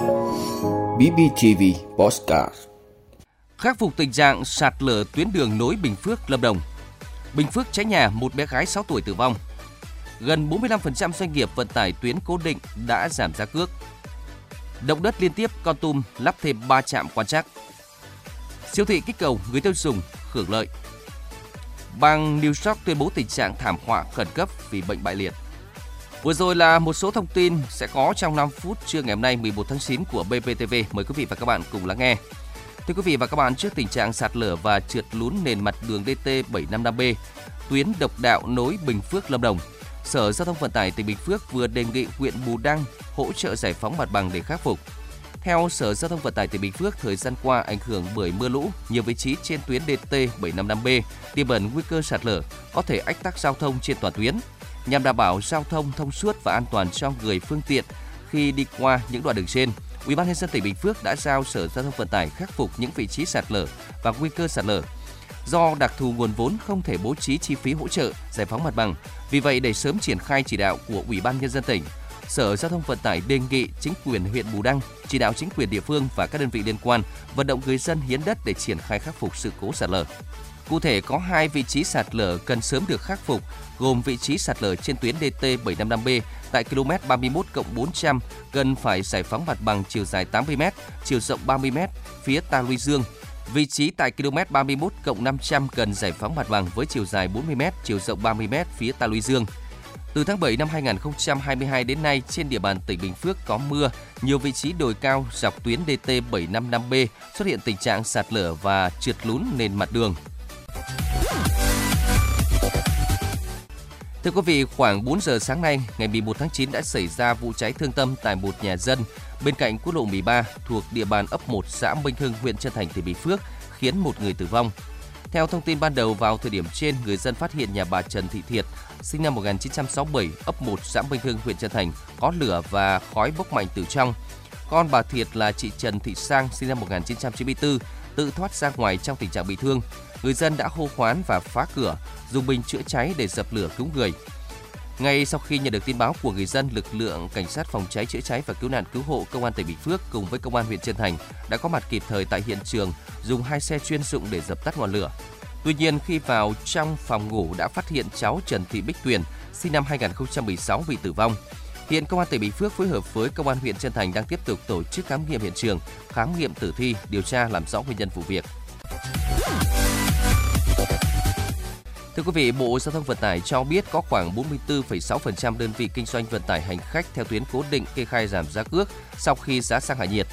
BBTV Postcard Khắc phục tình trạng sạt lở tuyến đường nối Bình Phước Lâm Đồng. Bình Phước cháy nhà, một bé gái 6 tuổi tử vong. Gần 45% doanh nghiệp vận tải tuyến cố định đã giảm giá cước. Động đất liên tiếp Con Tum lắp thêm 3 trạm quan trắc. Siêu thị kích cầu người tiêu dùng hưởng lợi. Bang New York tuyên bố tình trạng thảm họa khẩn cấp vì bệnh bại liệt. Vừa rồi là một số thông tin sẽ có trong 5 phút trưa ngày hôm nay 11 tháng 9 của BPTV. Mời quý vị và các bạn cùng lắng nghe. Thưa quý vị và các bạn, trước tình trạng sạt lở và trượt lún nền mặt đường DT 755B, tuyến độc đạo nối Bình Phước Lâm Đồng, Sở Giao thông Vận tải tỉnh Bình Phước vừa đề nghị huyện Bù Đăng hỗ trợ giải phóng mặt bằng để khắc phục. Theo Sở Giao thông Vận tải tỉnh Bình Phước, thời gian qua ảnh hưởng bởi mưa lũ, nhiều vị trí trên tuyến DT 755B tiềm ẩn nguy cơ sạt lở, có thể ách tắc giao thông trên toàn tuyến. Nhằm đảm bảo giao thông thông suốt và an toàn cho người phương tiện khi đi qua những đoạn đường trên, Ủy ban nhân dân tỉnh Bình Phước đã giao Sở Giao thông Vận tải khắc phục những vị trí sạt lở và nguy cơ sạt lở. Do đặc thù nguồn vốn không thể bố trí chi phí hỗ trợ giải phóng mặt bằng, vì vậy để sớm triển khai chỉ đạo của Ủy ban nhân dân tỉnh, Sở Giao thông Vận tải đề nghị chính quyền huyện Bù Đăng chỉ đạo chính quyền địa phương và các đơn vị liên quan vận động người dân hiến đất để triển khai khắc phục sự cố sạt lở. Cụ thể có hai vị trí sạt lở cần sớm được khắc phục, gồm vị trí sạt lở trên tuyến DT 755B tại km 31 400 cần phải giải phóng mặt bằng chiều dài 80 m, chiều rộng 30 m phía ta luy dương. Vị trí tại km 31 500 cần giải phóng mặt bằng với chiều dài 40 m, chiều rộng 30 m phía ta luy dương. Từ tháng 7 năm 2022 đến nay, trên địa bàn tỉnh Bình Phước có mưa, nhiều vị trí đồi cao dọc tuyến DT 755B xuất hiện tình trạng sạt lở và trượt lún nền mặt đường. Thưa quý vị, khoảng 4 giờ sáng nay, ngày 11 tháng 9 đã xảy ra vụ cháy thương tâm tại một nhà dân bên cạnh quốc lộ 13 thuộc địa bàn ấp 1 xã Minh Hưng, huyện Trân Thành, tỉnh Bình Phước, khiến một người tử vong. Theo thông tin ban đầu vào thời điểm trên, người dân phát hiện nhà bà Trần Thị Thiệt, sinh năm 1967, ấp 1 xã Minh Hưng, huyện Trân Thành, có lửa và khói bốc mạnh từ trong. Con bà Thiệt là chị Trần Thị Sang, sinh năm 1994, tự thoát ra ngoài trong tình trạng bị thương. Người dân đã hô hoán và phá cửa, dùng bình chữa cháy để dập lửa cứu người. Ngay sau khi nhận được tin báo của người dân, lực lượng cảnh sát phòng cháy chữa cháy và cứu nạn cứu hộ công an tỉnh Bình Phước cùng với công an huyện Trân Thành đã có mặt kịp thời tại hiện trường, dùng hai xe chuyên dụng để dập tắt ngọn lửa. Tuy nhiên khi vào trong phòng ngủ đã phát hiện cháu Trần Thị Bích Tuyền, sinh năm 2016 bị tử vong. Hiện công an tỉnh Bình Phước phối hợp với công an huyện Trân Thành đang tiếp tục tổ chức khám nghiệm hiện trường, khám nghiệm tử thi, điều tra làm rõ nguyên nhân vụ việc. Thưa quý vị, Bộ Giao thông Vận tải cho biết có khoảng 44,6% đơn vị kinh doanh vận tải hành khách theo tuyến cố định kê khai giảm giá cước sau khi giá xăng hạ nhiệt.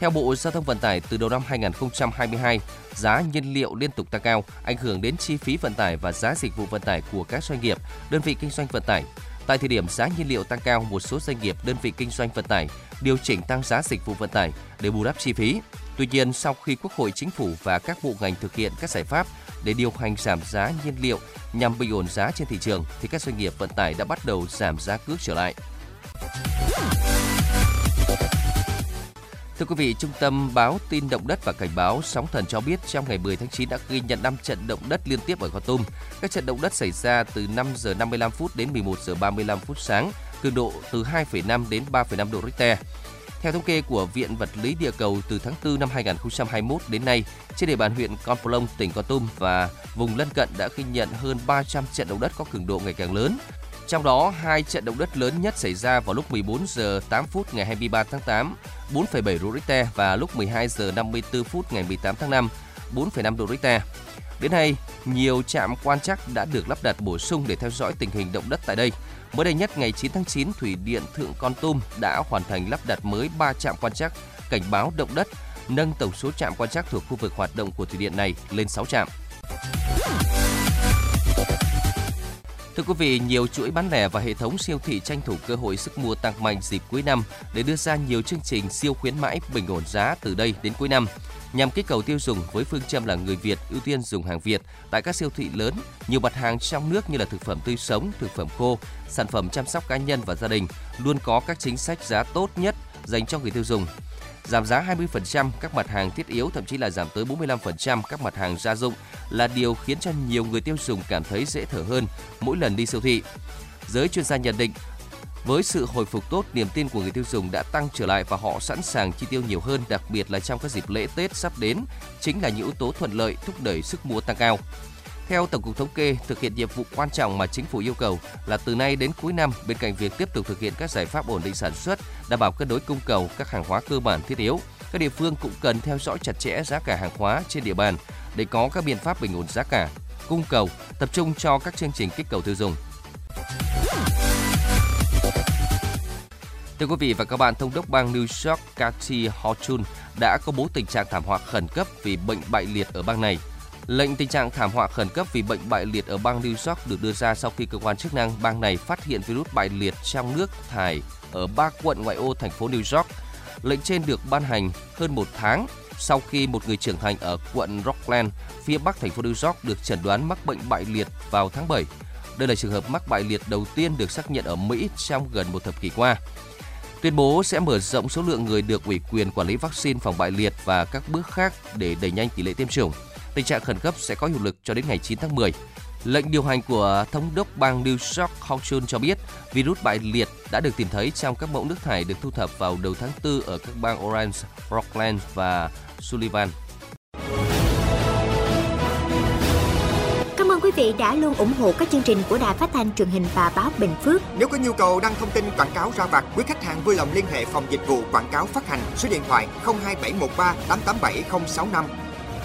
Theo Bộ Giao thông Vận tải, từ đầu năm 2022, giá nhiên liệu liên tục tăng cao, ảnh hưởng đến chi phí vận tải và giá dịch vụ vận tải của các doanh nghiệp, đơn vị kinh doanh vận tải. Tại thời điểm giá nhiên liệu tăng cao, một số doanh nghiệp, đơn vị kinh doanh vận tải điều chỉnh tăng giá dịch vụ vận tải để bù đắp chi phí. Tuy nhiên, sau khi Quốc hội, Chính phủ và các bộ ngành thực hiện các giải pháp để điều hành giảm giá nhiên liệu nhằm bình ổn giá trên thị trường, thì các doanh nghiệp vận tải đã bắt đầu giảm giá cước trở lại. Thưa quý vị, Trung tâm báo tin động đất và cảnh báo sóng thần cho biết trong ngày 10 tháng 9 đã ghi nhận 5 trận động đất liên tiếp ở Kon Tum. Các trận động đất xảy ra từ 5 giờ 55 phút đến 11 giờ 35 phút sáng, cường độ từ 2,5 đến 3,5 độ Richter. Theo thống kê của Viện Vật lý Địa cầu từ tháng 4 năm 2021 đến nay, trên địa bàn huyện Con Plong, tỉnh Kon Tum và vùng lân cận đã ghi nhận hơn 300 trận động đất có cường độ ngày càng lớn. Trong đó, hai trận động đất lớn nhất xảy ra vào lúc 14 giờ 8 phút ngày 23 tháng 8, 4,7 độ Richter và lúc 12 giờ 54 phút ngày 18 tháng 5, 4,5 độ Richter. Đến nay, nhiều trạm quan trắc đã được lắp đặt bổ sung để theo dõi tình hình động đất tại đây. Mới đây nhất ngày 9 tháng 9, Thủy điện Thượng Con Tum đã hoàn thành lắp đặt mới 3 trạm quan trắc cảnh báo động đất, nâng tổng số trạm quan trắc thuộc khu vực hoạt động của thủy điện này lên 6 trạm. Thưa quý vị, nhiều chuỗi bán lẻ và hệ thống siêu thị tranh thủ cơ hội sức mua tăng mạnh dịp cuối năm để đưa ra nhiều chương trình siêu khuyến mãi bình ổn giá từ đây đến cuối năm. Nhằm kích cầu tiêu dùng với phương châm là người Việt ưu tiên dùng hàng Việt tại các siêu thị lớn, nhiều mặt hàng trong nước như là thực phẩm tươi sống, thực phẩm khô, sản phẩm chăm sóc cá nhân và gia đình luôn có các chính sách giá tốt nhất dành cho người tiêu dùng giảm giá 20% các mặt hàng thiết yếu, thậm chí là giảm tới 45% các mặt hàng gia dụng là điều khiến cho nhiều người tiêu dùng cảm thấy dễ thở hơn mỗi lần đi siêu thị. Giới chuyên gia nhận định, Với sự hồi phục tốt, niềm tin của người tiêu dùng đã tăng trở lại và họ sẵn sàng chi tiêu nhiều hơn, đặc biệt là trong các dịp lễ Tết sắp đến, chính là những yếu tố thuận lợi thúc đẩy sức mua tăng cao. Theo Tổng cục Thống kê, thực hiện nhiệm vụ quan trọng mà chính phủ yêu cầu là từ nay đến cuối năm, bên cạnh việc tiếp tục thực hiện các giải pháp ổn định sản xuất, đảm bảo cân đối cung cầu các hàng hóa cơ bản thiết yếu, các địa phương cũng cần theo dõi chặt chẽ giá cả hàng hóa trên địa bàn để có các biện pháp bình ổn giá cả, cung cầu, tập trung cho các chương trình kích cầu tiêu dùng. Thưa quý vị và các bạn, Thống đốc bang New York Kathy Hochul đã công bố tình trạng thảm họa khẩn cấp vì bệnh bại liệt ở bang này. Lệnh tình trạng thảm họa khẩn cấp vì bệnh bại liệt ở bang New York được đưa ra sau khi cơ quan chức năng bang này phát hiện virus bại liệt trong nước thải ở ba quận ngoại ô thành phố New York. Lệnh trên được ban hành hơn một tháng sau khi một người trưởng thành ở quận Rockland, phía bắc thành phố New York được chẩn đoán mắc bệnh bại liệt vào tháng 7. Đây là trường hợp mắc bại liệt đầu tiên được xác nhận ở Mỹ trong gần một thập kỷ qua tuyên bố sẽ mở rộng số lượng người được ủy quyền quản lý vaccine phòng bại liệt và các bước khác để đẩy nhanh tỷ lệ tiêm chủng. Tình trạng khẩn cấp sẽ có hiệu lực cho đến ngày 9 tháng 10. Lệnh điều hành của thống đốc bang New York Hochul cho biết virus bại liệt đã được tìm thấy trong các mẫu nước thải được thu thập vào đầu tháng 4 ở các bang Orange, Rockland và Sullivan. Cảm ơn quý vị đã luôn ủng hộ các chương trình của Đài Phát thanh truyền hình và báo Bình Phước. Nếu có nhu cầu đăng thông tin quảng cáo ra vặt, quý khách hàng vui lòng liên hệ phòng dịch vụ quảng cáo phát hành số điện thoại 02713 887065.